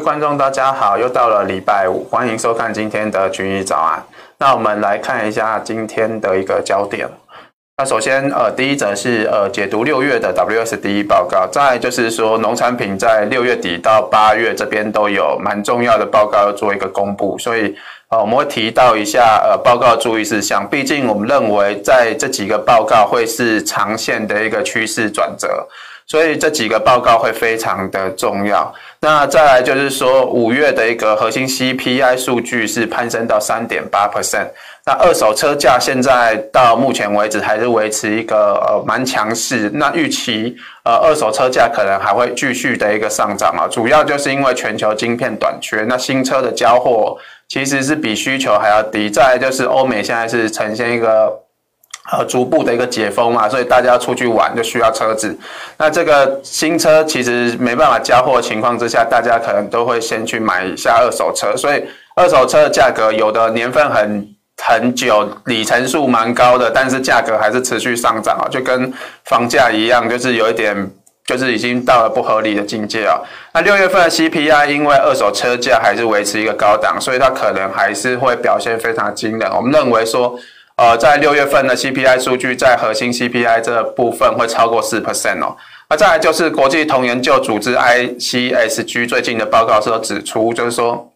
位观众，大家好，又到了礼拜五，欢迎收看今天的群益早安。那我们来看一下今天的一个焦点。那首先，呃，第一则是呃解读六月的 WSD 报告，再就是说农产品在六月底到八月这边都有蛮重要的报告要做一个公布，所以呃我们会提到一下呃报告注意事项。毕竟我们认为在这几个报告会是长线的一个趋势转折。所以这几个报告会非常的重要。那再来就是说，五月的一个核心 CPI 数据是攀升到三点八 percent。那二手车价现在到目前为止还是维持一个呃蛮强势。那预期呃二手车价可能还会继续的一个上涨啊，主要就是因为全球晶片短缺，那新车的交货其实是比需求还要低。再来就是欧美现在是呈现一个。呃，逐步的一个解封嘛，所以大家出去玩就需要车子。那这个新车其实没办法交货的情况之下，大家可能都会先去买一下二手车。所以二手车的价格有的年份很很久，里程数蛮高的，但是价格还是持续上涨啊，就跟房价一样，就是有一点就是已经到了不合理的境界啊。那六月份的 CPI 因为二手车价还是维持一个高档，所以它可能还是会表现非常惊人。我们认为说。呃，在六月份的 CPI 数据，在核心 CPI 这部分会超过四 percent 哦。那再来就是国际同研究组织 ICSG 最近的报告说指出，就是说，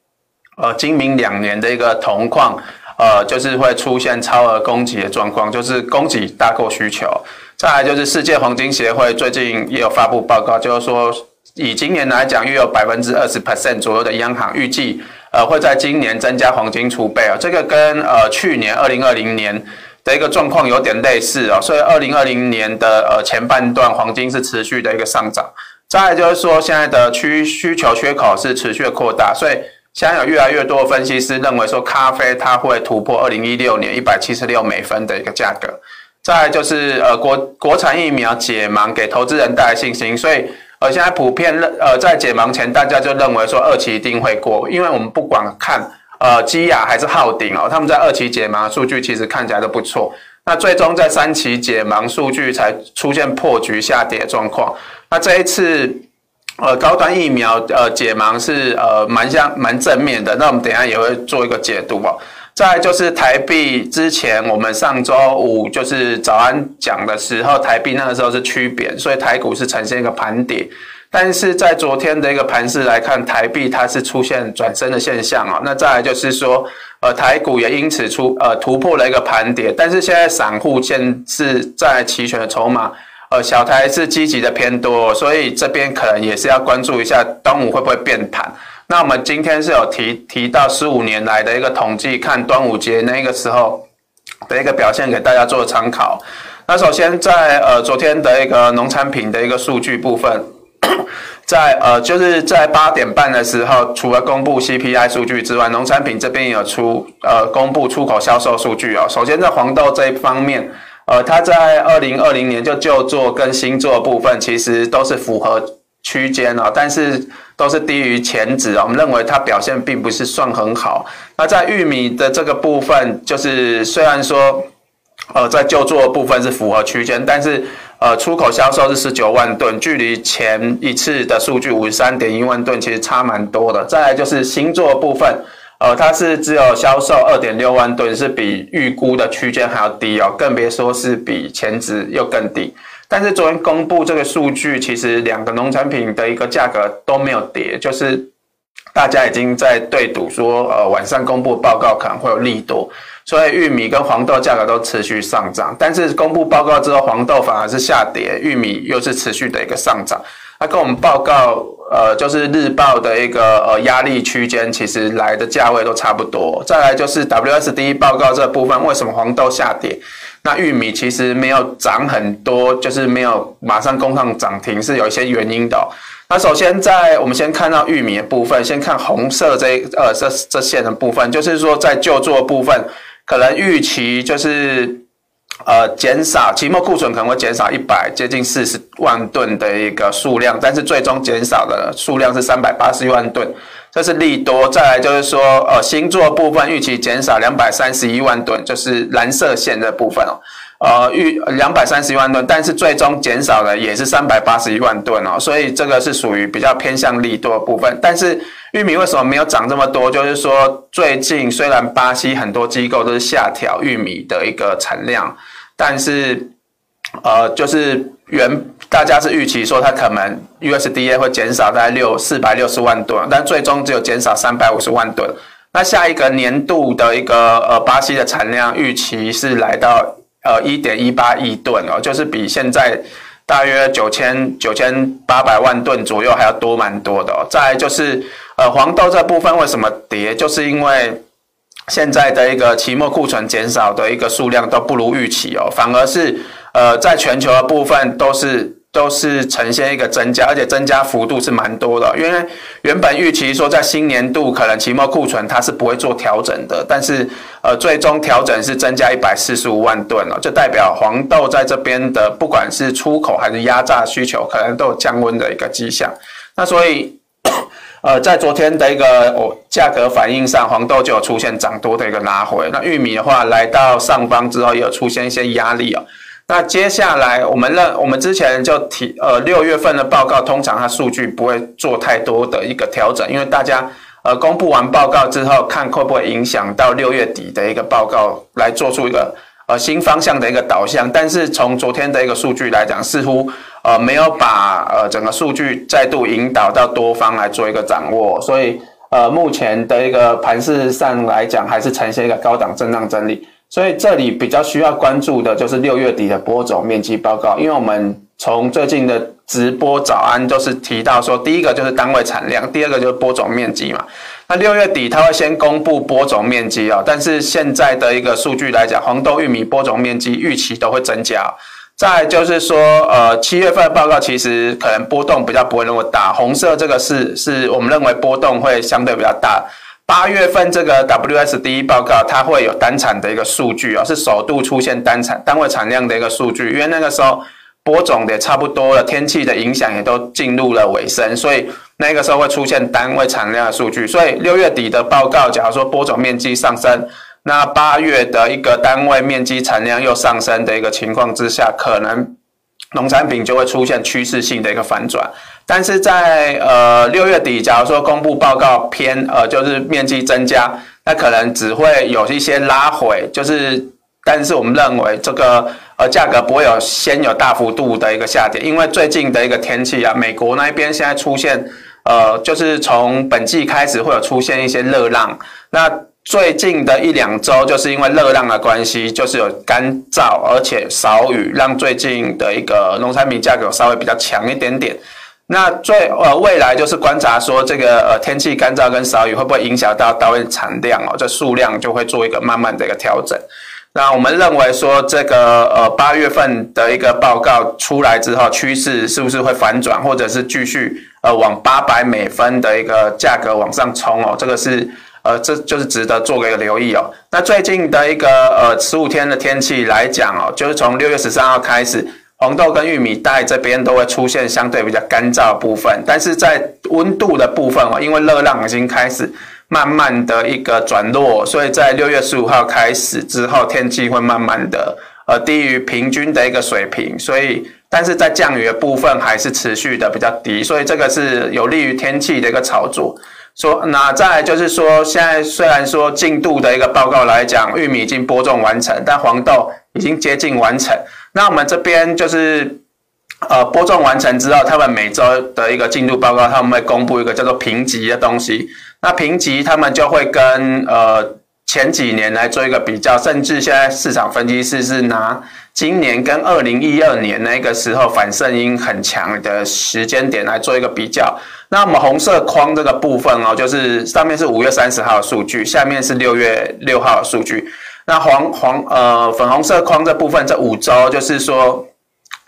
呃，今明两年的一个铜矿，呃，就是会出现超额供给的状况，就是供给大过需求。再来就是世界黄金协会最近也有发布报告，就是说，以今年来讲，约有百分之二十 percent 左右的央行预计。呃，会在今年增加黄金储备啊，这个跟呃去年二零二零年的一个状况有点类似啊，所以二零二零年的呃前半段黄金是持续的一个上涨。再就是说，现在的需需求缺口是持续的扩大，所以现在有越来越多的分析师认为说，咖啡它会突破二零一六年一百七十六美分的一个价格。再就是呃国国产疫苗解盲给投资人带来信心，所以。而现在普遍认呃，在解盲前，大家就认为说二期一定会过，因为我们不管看呃基亚还是浩鼎哦，他们在二期解盲数据其实看起来都不错。那最终在三期解盲数据才出现破局下跌状况。那这一次呃高端疫苗呃解盲是呃蛮像蛮正面的，那我们等下也会做一个解读哦。再就是台币，之前我们上周五就是早安讲的时候，台币那个时候是趋贬，所以台股是呈现一个盘跌。但是在昨天的一个盘势来看，台币它是出现转升的现象啊。那再来就是说，呃，台股也因此出呃突破了一个盘跌。但是现在散户现是在期权的筹码，呃，小台是积极的偏多，所以这边可能也是要关注一下端午会不会变盘。那我们今天是有提提到十五年来的一个统计，看端午节那个时候的一个表现，给大家做参考。那首先在呃昨天的一个农产品的一个数据部分，在呃就是在八点半的时候，除了公布 CPI 数据之外，农产品这边有出呃公布出口销售数据哦。首先在黄豆这一方面，呃，它在二零二零年就旧作跟新作部分其实都是符合区间哦，但是。都是低于前值，我们认为它表现并不是算很好。那在玉米的这个部分，就是虽然说，呃，在旧作的部分是符合区间，但是呃，出口销售是十九万吨，距离前一次的数据五十三点一万吨其实差蛮多的。再来就是新作部分，呃，它是只有销售二点六万吨，是比预估的区间还要低哦，更别说是比前值又更低。但是昨天公布这个数据，其实两个农产品的一个价格都没有跌，就是大家已经在对赌说，呃，晚上公布报告可能会有利多，所以玉米跟黄豆价格都持续上涨。但是公布报告之后，黄豆反而是下跌，玉米又是持续的一个上涨。那跟我们报告，呃，就是日报的一个呃压力区间，其实来的价位都差不多。再来就是 WSD 报告这部分，为什么黄豆下跌？那玉米其实没有涨很多，就是没有马上攻上涨停，是有一些原因的。那首先在我们先看到玉米的部分，先看红色这呃这这线的部分，就是说在旧作部分，可能预期就是呃减少期末库存可能会减少一百接近四十万吨的一个数量，但是最终减少的数量是三百八十一万吨。这是利多，再来就是说，呃，新作部分预期减少两百三十一万吨，就是蓝色线的部分哦。呃预两百三十一万吨，但是最终减少的也是三百八十一万吨哦，所以这个是属于比较偏向利多的部分。但是玉米为什么没有涨这么多？就是说最近虽然巴西很多机构都是下调玉米的一个产量，但是呃就是原大家是预期说它可能 USDA 会减少大概六四百六十万吨，但最终只有减少三百五十万吨。那下一个年度的一个呃巴西的产量预期是来到呃一点一八亿吨哦，就是比现在大约九千九千八百万吨左右还要多蛮多的哦。再就是呃黄豆这部分为什么跌，就是因为现在的一个期末库存减少的一个数量都不如预期哦，反而是呃在全球的部分都是。都是呈现一个增加，而且增加幅度是蛮多的。因为原本预期说在新年度可能期末库存它是不会做调整的，但是呃最终调整是增加一百四十五万吨了，就代表黄豆在这边的不管是出口还是压榨需求，可能都有降温的一个迹象。那所以呃在昨天的一个哦价格反应上，黄豆就有出现涨多的一个拉回。那玉米的话来到上方之后，也有出现一些压力哦。那接下来，我们认我们之前就提，呃，六月份的报告通常它数据不会做太多的一个调整，因为大家呃公布完报告之后，看会不会影响到六月底的一个报告来做出一个呃新方向的一个导向。但是从昨天的一个数据来讲，似乎呃没有把呃整个数据再度引导到多方来做一个掌握，所以呃目前的一个盘势上来讲，还是呈现一个高档震荡整理。所以这里比较需要关注的就是六月底的播种面积报告，因为我们从最近的直播早安都是提到说，第一个就是单位产量，第二个就是播种面积嘛。那六月底它会先公布播种面积啊，但是现在的一个数据来讲，黄豆、玉米播种面积预期都会增加。再就是说，呃，七月份的报告其实可能波动比较不会那么大，红色这个是是我们认为波动会相对比较大。八月份这个 WSD 报告，它会有单产的一个数据啊，是首度出现单产单位产量的一个数据。因为那个时候播种的也差不多了，天气的影响也都进入了尾声，所以那个时候会出现单位产量的数据。所以六月底的报告，假如说播种面积上升，那八月的一个单位面积产量又上升的一个情况之下，可能农产品就会出现趋势性的一个反转。但是在呃六月底，假如说公布报告偏呃就是面积增加，那可能只会有一些拉回，就是但是我们认为这个呃价格不会有先有大幅度的一个下跌，因为最近的一个天气啊，美国那边现在出现呃就是从本季开始会有出现一些热浪，那最近的一两周就是因为热浪的关系，就是有干燥而且少雨，让最近的一个农产品价格稍微比较强一点点。那最呃未来就是观察说这个呃天气干燥跟少雨会不会影响到单位产量哦，这数量就会做一个慢慢的一个调整。那我们认为说这个呃八月份的一个报告出来之后，趋势是不是会反转，或者是继续呃往八百美分的一个价格往上冲哦？这个是呃这就是值得做个一个留意哦。那最近的一个呃十五天的天气来讲哦，就是从六月十三号开始。黄豆跟玉米带这边都会出现相对比较干燥的部分，但是在温度的部分哦，因为热浪已经开始慢慢的一个转弱，所以在六月十五号开始之后，天气会慢慢的呃低于平均的一个水平，所以但是在降雨的部分还是持续的比较低，所以这个是有利于天气的一个炒作。说那再来就是说，现在虽然说进度的一个报告来讲，玉米已经播种完成，但黄豆已经接近完成。那我们这边就是，呃，播种完成之后，他们每周的一个进度报告，他们会公布一个叫做评级的东西。那评级他们就会跟呃前几年来做一个比较，甚至现在市场分析师是拿今年跟二零一二年那个时候反圣音很强的时间点来做一个比较。那我们红色框这个部分哦，就是上面是五月三十号数据，下面是六月六号数据。那黄黄呃粉红色框这部分，这五周就是说，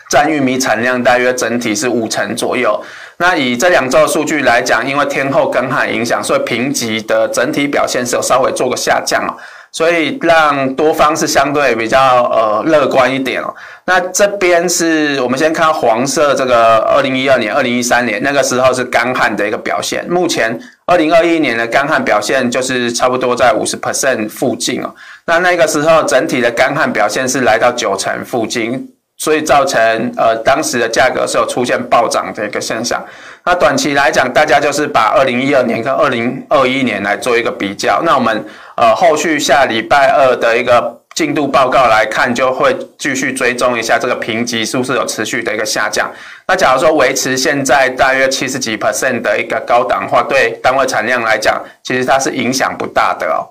占玉米产量大约整体是五成左右。那以这两周数据来讲，因为天候干旱影响，所以评级的整体表现是有稍微做个下降哦。所以让多方是相对比较呃乐观一点哦。那这边是我们先看黄色这个二零一二年、二零一三年那个时候是干旱的一个表现。目前二零二一年的干旱表现就是差不多在五十 percent 附近哦。那那个时候整体的干旱表现是来到九成附近，所以造成呃当时的价格是有出现暴涨的一个现象。那短期来讲，大家就是把二零一二年跟二零二一年来做一个比较。那我们呃后续下礼拜二的一个。进度报告来看，就会继续追踪一下这个评级是不是有持续的一个下降。那假如说维持现在大约七十几 percent 的一个高档化，对单位产量来讲，其实它是影响不大的哦。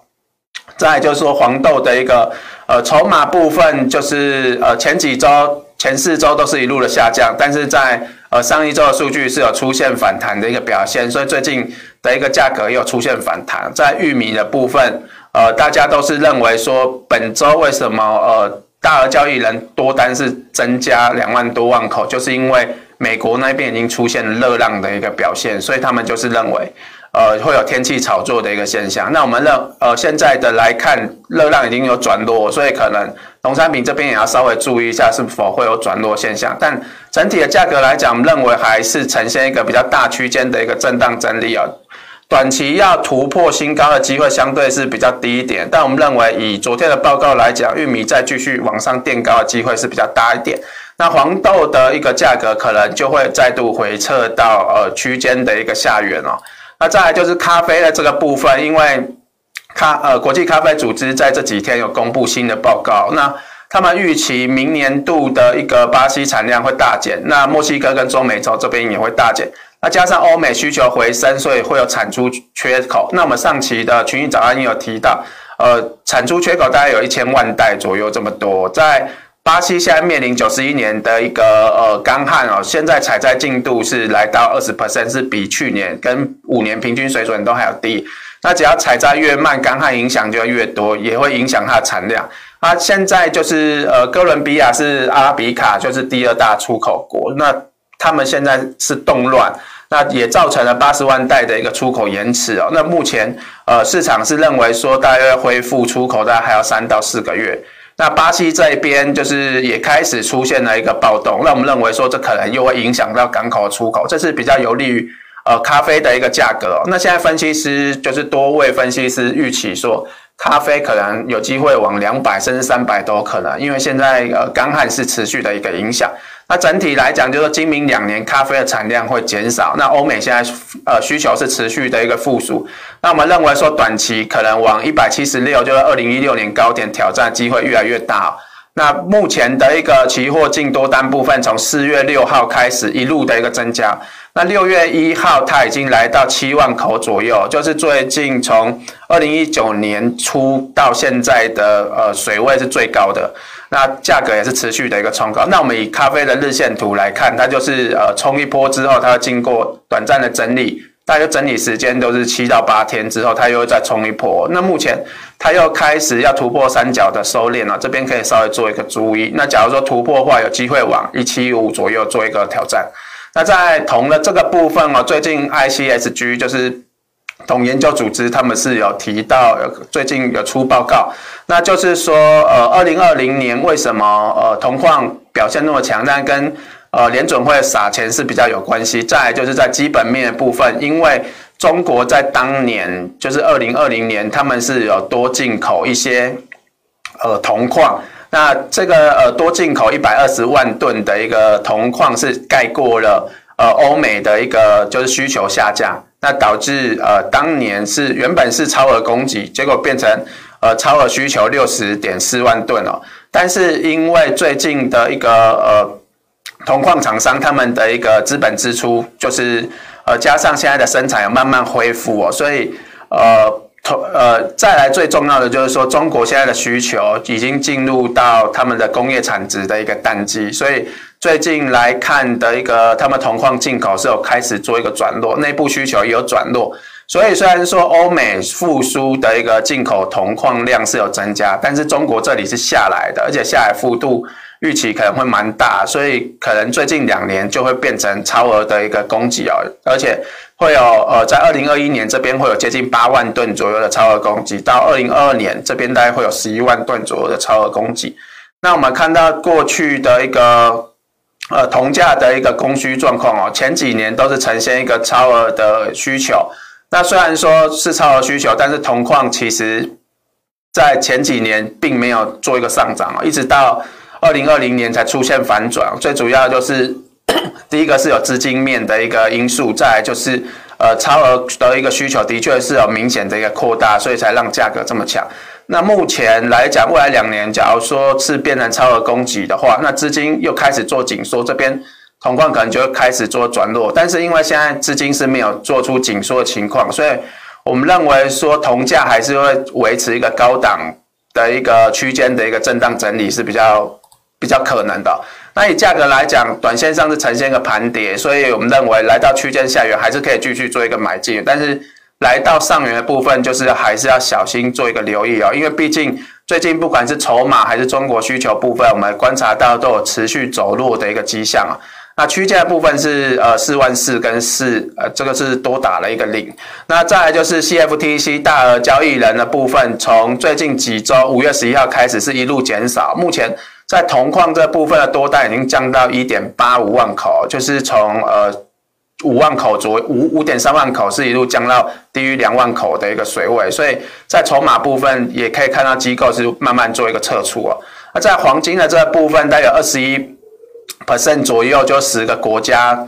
再就是说黄豆的一个呃筹码部分，就是呃前几周前四周都是一路的下降，但是在呃上一周的数据是有出现反弹的一个表现，所以最近的一个价格又出现反弹。在玉米的部分。呃，大家都是认为说，本周为什么呃大额交易人多单是增加两万多万口，就是因为美国那边已经出现热浪的一个表现，所以他们就是认为呃会有天气炒作的一个现象。那我们认呃现在的来看，热浪已经有转弱，所以可能农产品这边也要稍微注意一下是否会有转弱现象。但整体的价格来讲，我们认为还是呈现一个比较大区间的一个震荡整理啊。短期要突破新高的机会相对是比较低一点，但我们认为以昨天的报告来讲，玉米再继续往上垫高的机会是比较大一点。那黄豆的一个价格可能就会再度回撤到呃区间的一个下缘哦。那再来就是咖啡的这个部分，因为咖呃国际咖啡组织在这几天有公布新的报告，那他们预期明年度的一个巴西产量会大减，那墨西哥跟中美洲这边也会大减。那加上欧美需求回升，所以会有产出缺口。那我们上期的群益早安也有提到，呃，产出缺口大概有一千万袋左右这么多。在巴西现在面临九十一年的一个呃干旱哦，现在采摘进度是来到二十 percent，是比去年跟五年平均水准都还要低。那只要采摘越慢，干旱影响就越多，也会影响它的产量。啊，现在就是呃，哥伦比亚是阿拉比卡就是第二大出口国，那他们现在是动乱。那也造成了八十万袋的一个出口延迟哦。那目前呃市场是认为说大约恢复出口大概还要三到四个月。那巴西这边就是也开始出现了一个暴动，那我们认为说这可能又会影响到港口的出口，这是比较有利于呃咖啡的一个价格哦。那现在分析师就是多位分析师预期说。咖啡可能有机会往两百甚至三百都有可能，因为现在呃干旱是持续的一个影响。那整体来讲，就是今明两年咖啡的产量会减少。那欧美现在呃需求是持续的一个复苏。那我们认为说短期可能往一百七十六，就是二零一六年高点挑战机会越来越大。那目前的一个期货净多单部分，从四月六号开始一路的一个增加。那六月一号，它已经来到七万口左右，就是最近从二零一九年初到现在的呃水位是最高的，那价格也是持续的一个冲高。那我们以咖啡的日线图来看，它就是呃冲一波之后，它经过短暂的整理，大约整理时间都是七到八天之后，它又会再冲一波。那目前它又开始要突破三角的收敛了，这边可以稍微做一个注意。那假如说突破的话，有机会往一七五左右做一个挑战。那在铜的这个部分哦，最近 ICSG 就是铜研究组织，他们是有提到，最近有出报告，那就是说，呃，二零二零年为什么呃铜矿表现那么强，但跟呃联准会撒钱是比较有关系。再来就是在基本面的部分，因为中国在当年就是二零二零年，他们是有多进口一些呃铜矿。那这个呃多进口一百二十万吨的一个铜矿是盖过了呃欧美的一个就是需求下降，那导致呃当年是原本是超额供给，结果变成呃超额需求六十点四万吨哦。但是因为最近的一个呃铜矿厂商他们的一个资本支出，就是呃加上现在的生产有慢慢恢复哦，所以呃。呃，再来最重要的就是说，中国现在的需求已经进入到他们的工业产值的一个淡季，所以最近来看的一个他们铜矿进口是有开始做一个转弱，内部需求也有转弱，所以虽然说欧美复苏的一个进口铜矿量是有增加，但是中国这里是下来的，而且下来幅度。预期可能会蛮大，所以可能最近两年就会变成超额的一个供给哦，而且会有呃，在二零二一年这边会有接近八万吨左右的超额供给，到二零二二年这边大概会有十一万吨左右的超额供给。那我们看到过去的一个呃铜价的一个供需状况哦，前几年都是呈现一个超额的需求，那虽然说是超额需求，但是铜矿其实在前几年并没有做一个上涨啊，一直到二零二零年才出现反转。最主要就是 第一个是有资金面的一个因素，再来就是呃超额的一个需求的确是有明显的一个扩大，所以才让价格这么强。那目前来讲，未来两年，假如说是变成超额供给的话，那资金又开始做紧缩，这边铜矿可能就会开始做转弱。但是因为现在资金是没有做出紧缩的情况，所以我们认为说铜价还是会维持一个高档的一个区间的一个震荡整理是比较比较可能的。那以价格来讲，短线上是呈现一个盘跌，所以我们认为来到区间下缘还是可以继续做一个买进，但是。来到上缘的部分，就是还是要小心做一个留意哦，因为毕竟最近不管是筹码还是中国需求部分，我们观察到都有持续走弱的一个迹象啊。那区间的部分是呃四万四跟四呃这个是多打了一个零。那再来就是 CFTC 大额交易人的部分，从最近几周五月十一号开始是一路减少，目前在铜矿这部分的多单已经降到一点八五万口，就是从呃。五万口左，五五点三万口是一路降到低于两万口的一个水位，所以在筹码部分也可以看到机构是慢慢做一个撤出哦。那在黄金的这个部分，大概二十一 percent 左右，就十个国家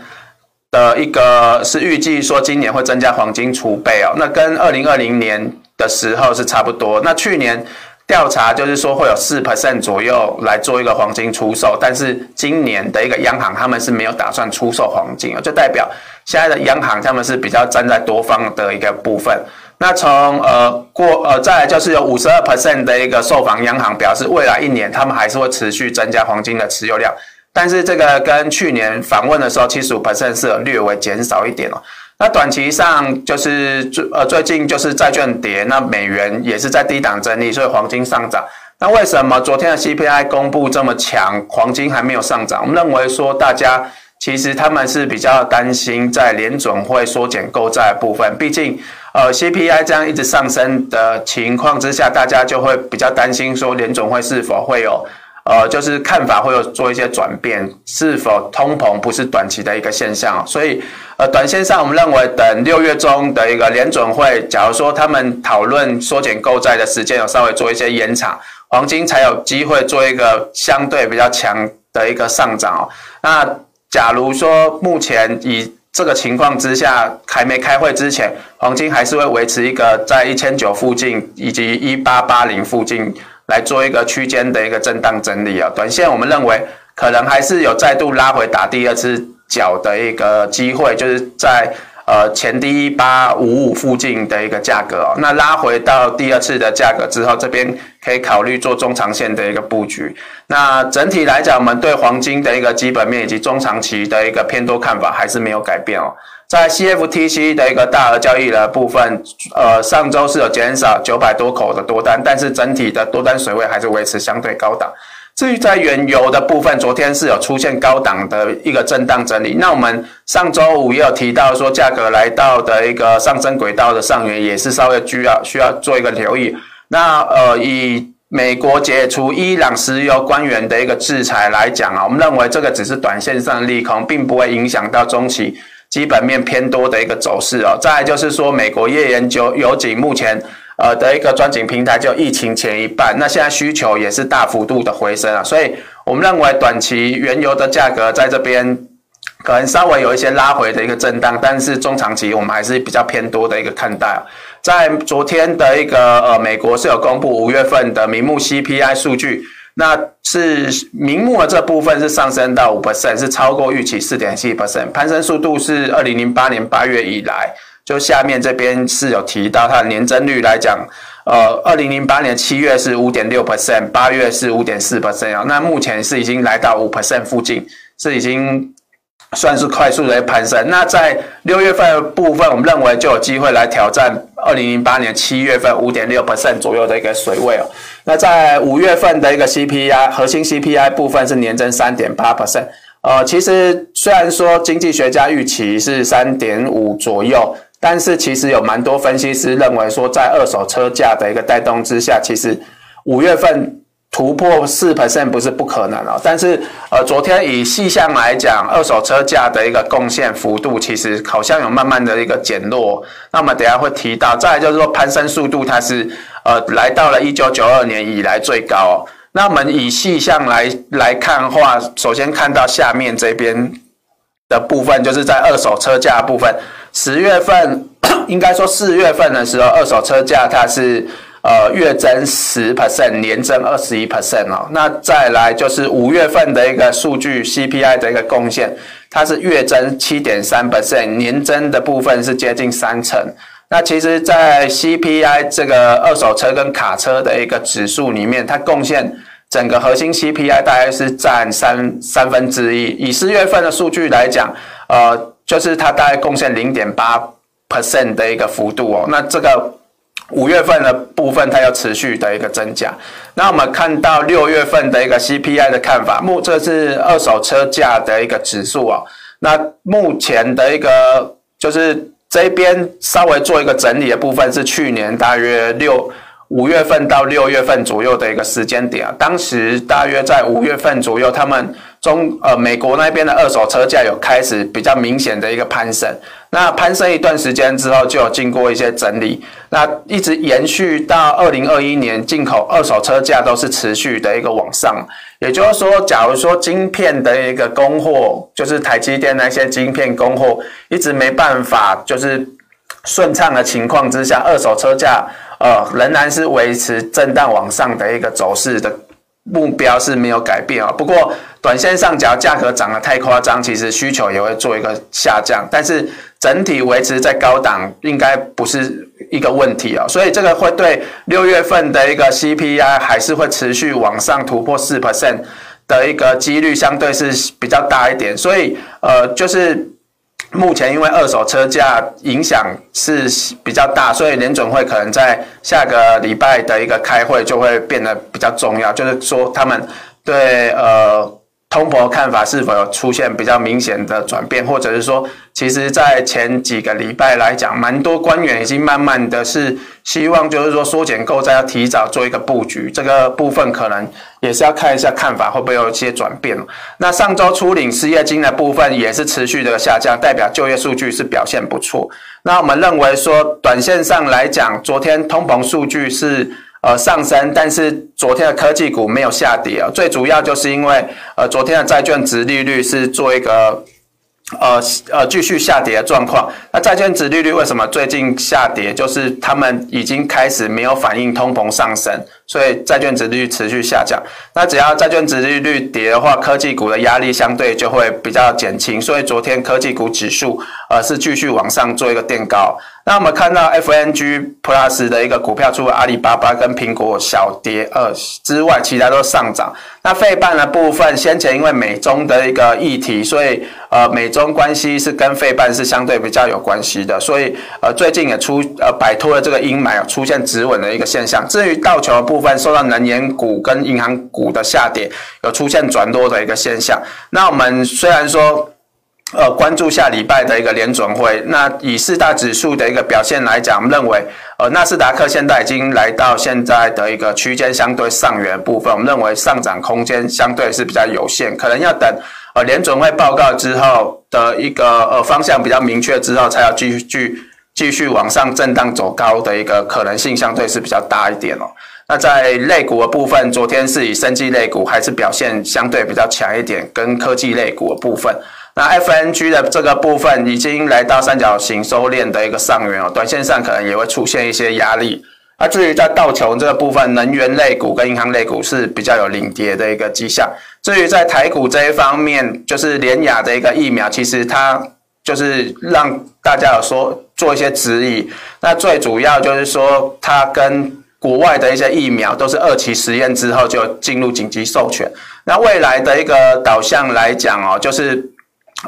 的一个是预计说今年会增加黄金储备哦。那跟二零二零年的时候是差不多。那去年。调查就是说会有四 percent 左右来做一个黄金出售，但是今年的一个央行他们是没有打算出售黄金，就代表现在的央行他们是比较站在多方的一个部分。那从呃过呃再来就是有五十二 percent 的一个受访央行表示，未来一年他们还是会持续增加黄金的持有量，但是这个跟去年访问的时候七十五 percent 是略微减少一点哦。那短期上就是最呃最近就是债券跌，那美元也是在低档整理，所以黄金上涨。那为什么昨天的 CPI 公布这么强，黄金还没有上涨？我们认为说大家其实他们是比较担心在联准会缩减购债部分，毕竟呃 CPI 这样一直上升的情况之下，大家就会比较担心说联准会是否会有。呃，就是看法会有做一些转变，是否通膨不是短期的一个现象？所以，呃，短线上我们认为等六月中的一个联准会，假如说他们讨论缩减购债的时间有稍微做一些延长，黄金才有机会做一个相对比较强的一个上涨。那假如说目前以这个情况之下，还没开会之前，黄金还是会维持一个在一千九附近以及一八八零附近。来做一个区间的一个震荡整理啊，短线我们认为可能还是有再度拉回打第二次脚的一个机会，就是在呃前低一八五五附近的一个价格哦。那拉回到第二次的价格之后，这边可以考虑做中长线的一个布局。那整体来讲，我们对黄金的一个基本面以及中长期的一个偏多看法还是没有改变哦。在 CFTC 的一个大额交易的部分，呃，上周是有减少九百多口的多单，但是整体的多单水位还是维持相对高档。至于在原油的部分，昨天是有出现高档的一个震荡整理。那我们上周五也有提到说，价格来到的一个上升轨道的上缘，也是稍微需要需要做一个留意。那呃，以美国解除伊朗石油官员的一个制裁来讲啊，我们认为这个只是短线上的利空，并不会影响到中期。基本面偏多的一个走势哦，再就是说，美国页岩油井目前呃的一个钻井平台就疫情前一半，那现在需求也是大幅度的回升啊，所以我们认为短期原油的价格在这边可能稍微有一些拉回的一个震荡，但是中长期我们还是比较偏多的一个看待。在昨天的一个呃，美国是有公布五月份的名目 CPI 数据。那是名目的这部分是上升到五 percent，是超过预期四点七 percent，攀升速度是二零零八年八月以来，就下面这边是有提到它的年增率来讲，呃，二零零八年七月是五点六 percent，八月是五点四 percent 啊，那目前是已经来到五 percent 附近，是已经。算是快速的攀升。那在六月份的部分，我们认为就有机会来挑战二零零八年七月份五点六 percent 左右的一个水位哦。那在五月份的一个 CPI 核心 CPI 部分是年增三点八 percent。呃，其实虽然说经济学家预期是三点五左右，但是其实有蛮多分析师认为说，在二手车价的一个带动之下，其实五月份。突破四 percent 不是不可能哦，但是呃，昨天以细项来讲，二手车价的一个贡献幅度其实好像有慢慢的一个减弱。那我们等下会提到，再来就是说攀升速度它是呃来到了一九九二年以来最高。那我们以细项来来看的话，首先看到下面这边的部分，就是在二手车价部分，十月份 应该说四月份的时候，二手车价它是。呃，月增十 percent，年增二十一 percent 哦。那再来就是五月份的一个数据 CPI 的一个贡献，它是月增七点三 percent，年增的部分是接近三成。那其实，在 CPI 这个二手车跟卡车的一个指数里面，它贡献整个核心 CPI 大概是占三三分之一。以四月份的数据来讲，呃，就是它大概贡献零点八 percent 的一个幅度哦。那这个。五月份的部分，它要持续的一个增加。那我们看到六月份的一个 CPI 的看法，目这是二手车价的一个指数啊。那目前的一个就是这边稍微做一个整理的部分，是去年大约六五月份到六月份左右的一个时间点啊。当时大约在五月份左右，他们。中呃，美国那边的二手车价有开始比较明显的一个攀升，那攀升一段时间之后，就有经过一些整理，那一直延续到二零二一年，进口二手车价都是持续的一个往上。也就是说，假如说晶片的一个供货，就是台积电那些晶片供货一直没办法就是顺畅的情况之下，二手车价呃仍然是维持震荡往上的一个走势的。目标是没有改变啊，不过短线上，假如价格涨得太夸张，其实需求也会做一个下降。但是整体维持在高档，应该不是一个问题啊。所以这个会对六月份的一个 CPI 还是会持续往上突破四 percent 的一个几率，相对是比较大一点。所以呃，就是。目前因为二手车价影响是比较大，所以联准会可能在下个礼拜的一个开会就会变得比较重要，就是说他们对呃。通膨看法是否有出现比较明显的转变，或者是说，其实，在前几个礼拜来讲，蛮多官员已经慢慢的是希望，就是说缩减购债要提早做一个布局，这个部分可能也是要看一下看法会不会有一些转变。那上周初领失业金的部分也是持续的下降，代表就业数据是表现不错。那我们认为说，短线上来讲，昨天通膨数据是。呃，上升，但是昨天的科技股没有下跌啊，最主要就是因为呃，昨天的债券值利率是做一个。呃呃，继续下跌的状况。那债券值利率为什么最近下跌？就是他们已经开始没有反映通膨上升，所以债券殖利率持续下降。那只要债券殖利率跌的话，科技股的压力相对就会比较减轻。所以昨天科技股指数呃是继续往上做一个垫高。那我们看到 FNG Plus 的一个股票，除了阿里巴巴跟苹果小跌呃之外，其他都上涨。那费半的部分，先前因为美中的一个议题，所以呃美中关系是跟费半是相对比较有关系的，所以呃最近也出呃摆脱了这个阴霾，出现止稳的一个现象。至于道琼的部分，受到能源股跟银行股的下跌，有出现转多的一个现象。那我们虽然说。呃，关注下礼拜的一个联准会。那以四大指数的一个表现来讲，我们认为，呃，纳斯达克现在已经来到现在的一个区间相对上缘部分。我们认为上涨空间相对是比较有限，可能要等呃联准会报告之后的一个呃方向比较明确之后，才要继续继继续往上震荡走高的一个可能性相对是比较大一点哦。那在类股的部分，昨天是以生技类股还是表现相对比较强一点，跟科技类股的部分。那 FNG 的这个部分已经来到三角形收敛的一个上缘哦，短线上可能也会出现一些压力。那至于在道琼这个部分，能源类股跟银行类股是比较有领跌的一个迹象。至于在台股这一方面，就是联雅的一个疫苗，其实它就是让大家有说做一些质疑。那最主要就是说，它跟国外的一些疫苗都是二期实验之后就进入紧急授权。那未来的一个导向来讲哦，就是。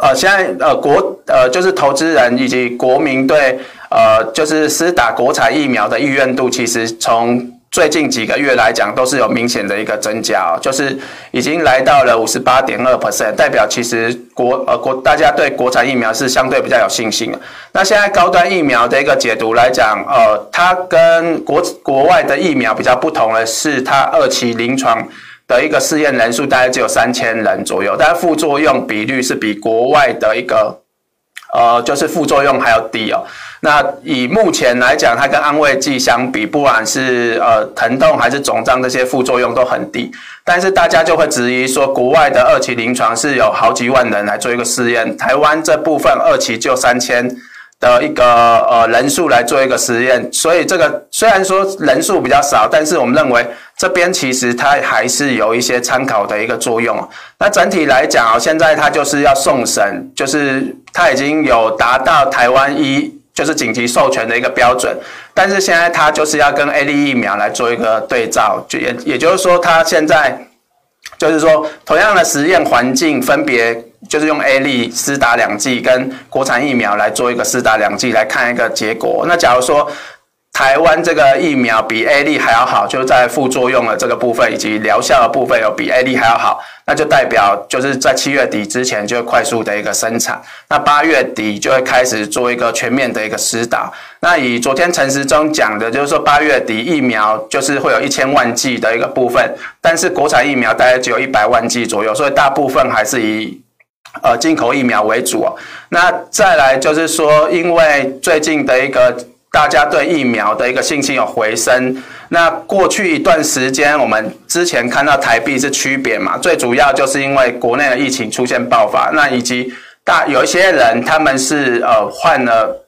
呃，现在呃国呃就是投资人以及国民对呃就是施打国产疫苗的意愿度，其实从最近几个月来讲，都是有明显的一个增加哦，就是已经来到了五十八点二 percent，代表其实国呃国大家对国产疫苗是相对比较有信心的。那现在高端疫苗的一个解读来讲，呃，它跟国国外的疫苗比较不同的是，它二期临床的一个试验人数大概只有三千人左右，但副作用比率是比国外的一个呃就是副作用还要低哦。那以目前来讲，它跟安慰剂相比，不管是呃疼痛还是肿胀这些副作用都很低，但是大家就会质疑说，国外的二期临床是有好几万人来做一个试验，台湾这部分二期就三千的一个呃人数来做一个实验，所以这个虽然说人数比较少，但是我们认为这边其实它还是有一些参考的一个作用。那整体来讲啊，现在它就是要送审，就是它已经有达到台湾一。就是紧急授权的一个标准，但是现在它就是要跟 A 利疫苗来做一个对照，就也也就是说，它现在就是说同样的实验环境，分别就是用 A 利施打两剂跟国产疫苗来做一个施打两剂来看一个结果。那假如说，台湾这个疫苗比 A 利还要好，就在副作用的这个部分以及疗效的部分有比 A 利还要好，那就代表就是在七月底之前就会快速的一个生产，那八月底就会开始做一个全面的一个施打。那以昨天陈时中讲的，就是说八月底疫苗就是会有一千万剂的一个部分，但是国产疫苗大概只有一百万剂左右，所以大部分还是以呃进口疫苗为主。那再来就是说，因为最近的一个。大家对疫苗的一个信心有回升。那过去一段时间，我们之前看到台币是趋贬嘛，最主要就是因为国内的疫情出现爆发，那以及大有一些人他们是呃换了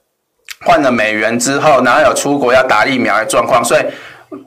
换了美元之后，然后有出国要打疫苗的状况，所以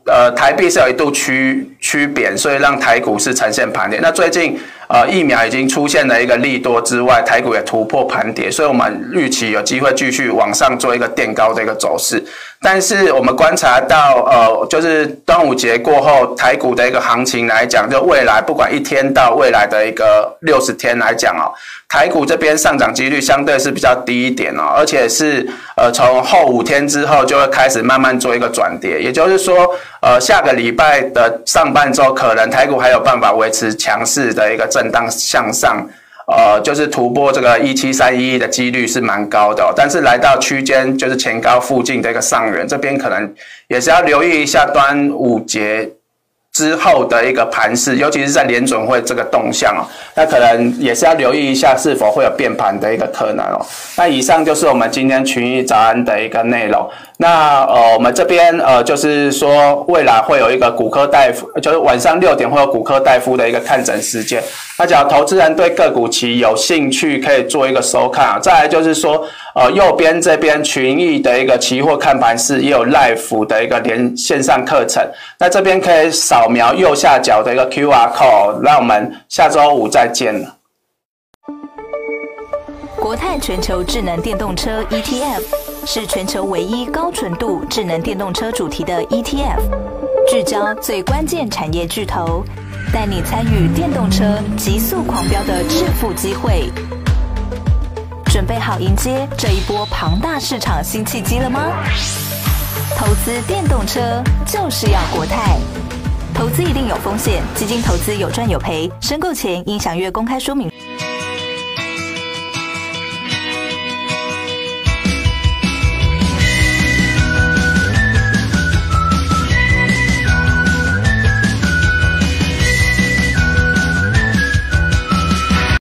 呃台币是有一度趋趋贬，所以让台股是呈现盘跌。那最近。啊，疫苗已经出现了一个利多之外，台股也突破盘跌，所以我们预期有机会继续往上做一个垫高的一个走势。但是我们观察到，呃，就是端午节过后，台股的一个行情来讲，就未来不管一天到未来的一个六十天来讲哦，台股这边上涨几率相对是比较低一点哦，而且是呃从后五天之后就会开始慢慢做一个转跌，也就是说，呃下个礼拜的上半周可能台股还有办法维持强势的一个震荡向上。呃，就是突破这个一七三一的几率是蛮高的，但是来到区间就是前高附近的一个上缘，这边可能也是要留意一下端午节之后的一个盘势，尤其是在联准会这个动向哦，那可能也是要留意一下是否会有变盘的一个可能哦。那以上就是我们今天群益早安的一个内容。那呃，我们这边呃，就是说未来会有一个骨科大夫，就是晚上六点会有骨科大夫的一个看诊时间。那假如投资人对个股期有兴趣，可以做一个收看啊。再来就是说，呃，右边这边群益的一个期货看盘室也有 live 的一个连线上课程。那这边可以扫描右下角的一个 QR code。那我们下周五再见了。国泰全球智能电动车 ETF。是全球唯一高纯度智能电动车主题的 ETF，聚焦最关键产业巨头，带你参与电动车急速狂飙的致富机会。准备好迎接这一波庞大市场新契机了吗？投资电动车就是要国泰。投资一定有风险，基金投资有赚有赔，申购前应详阅公开说明。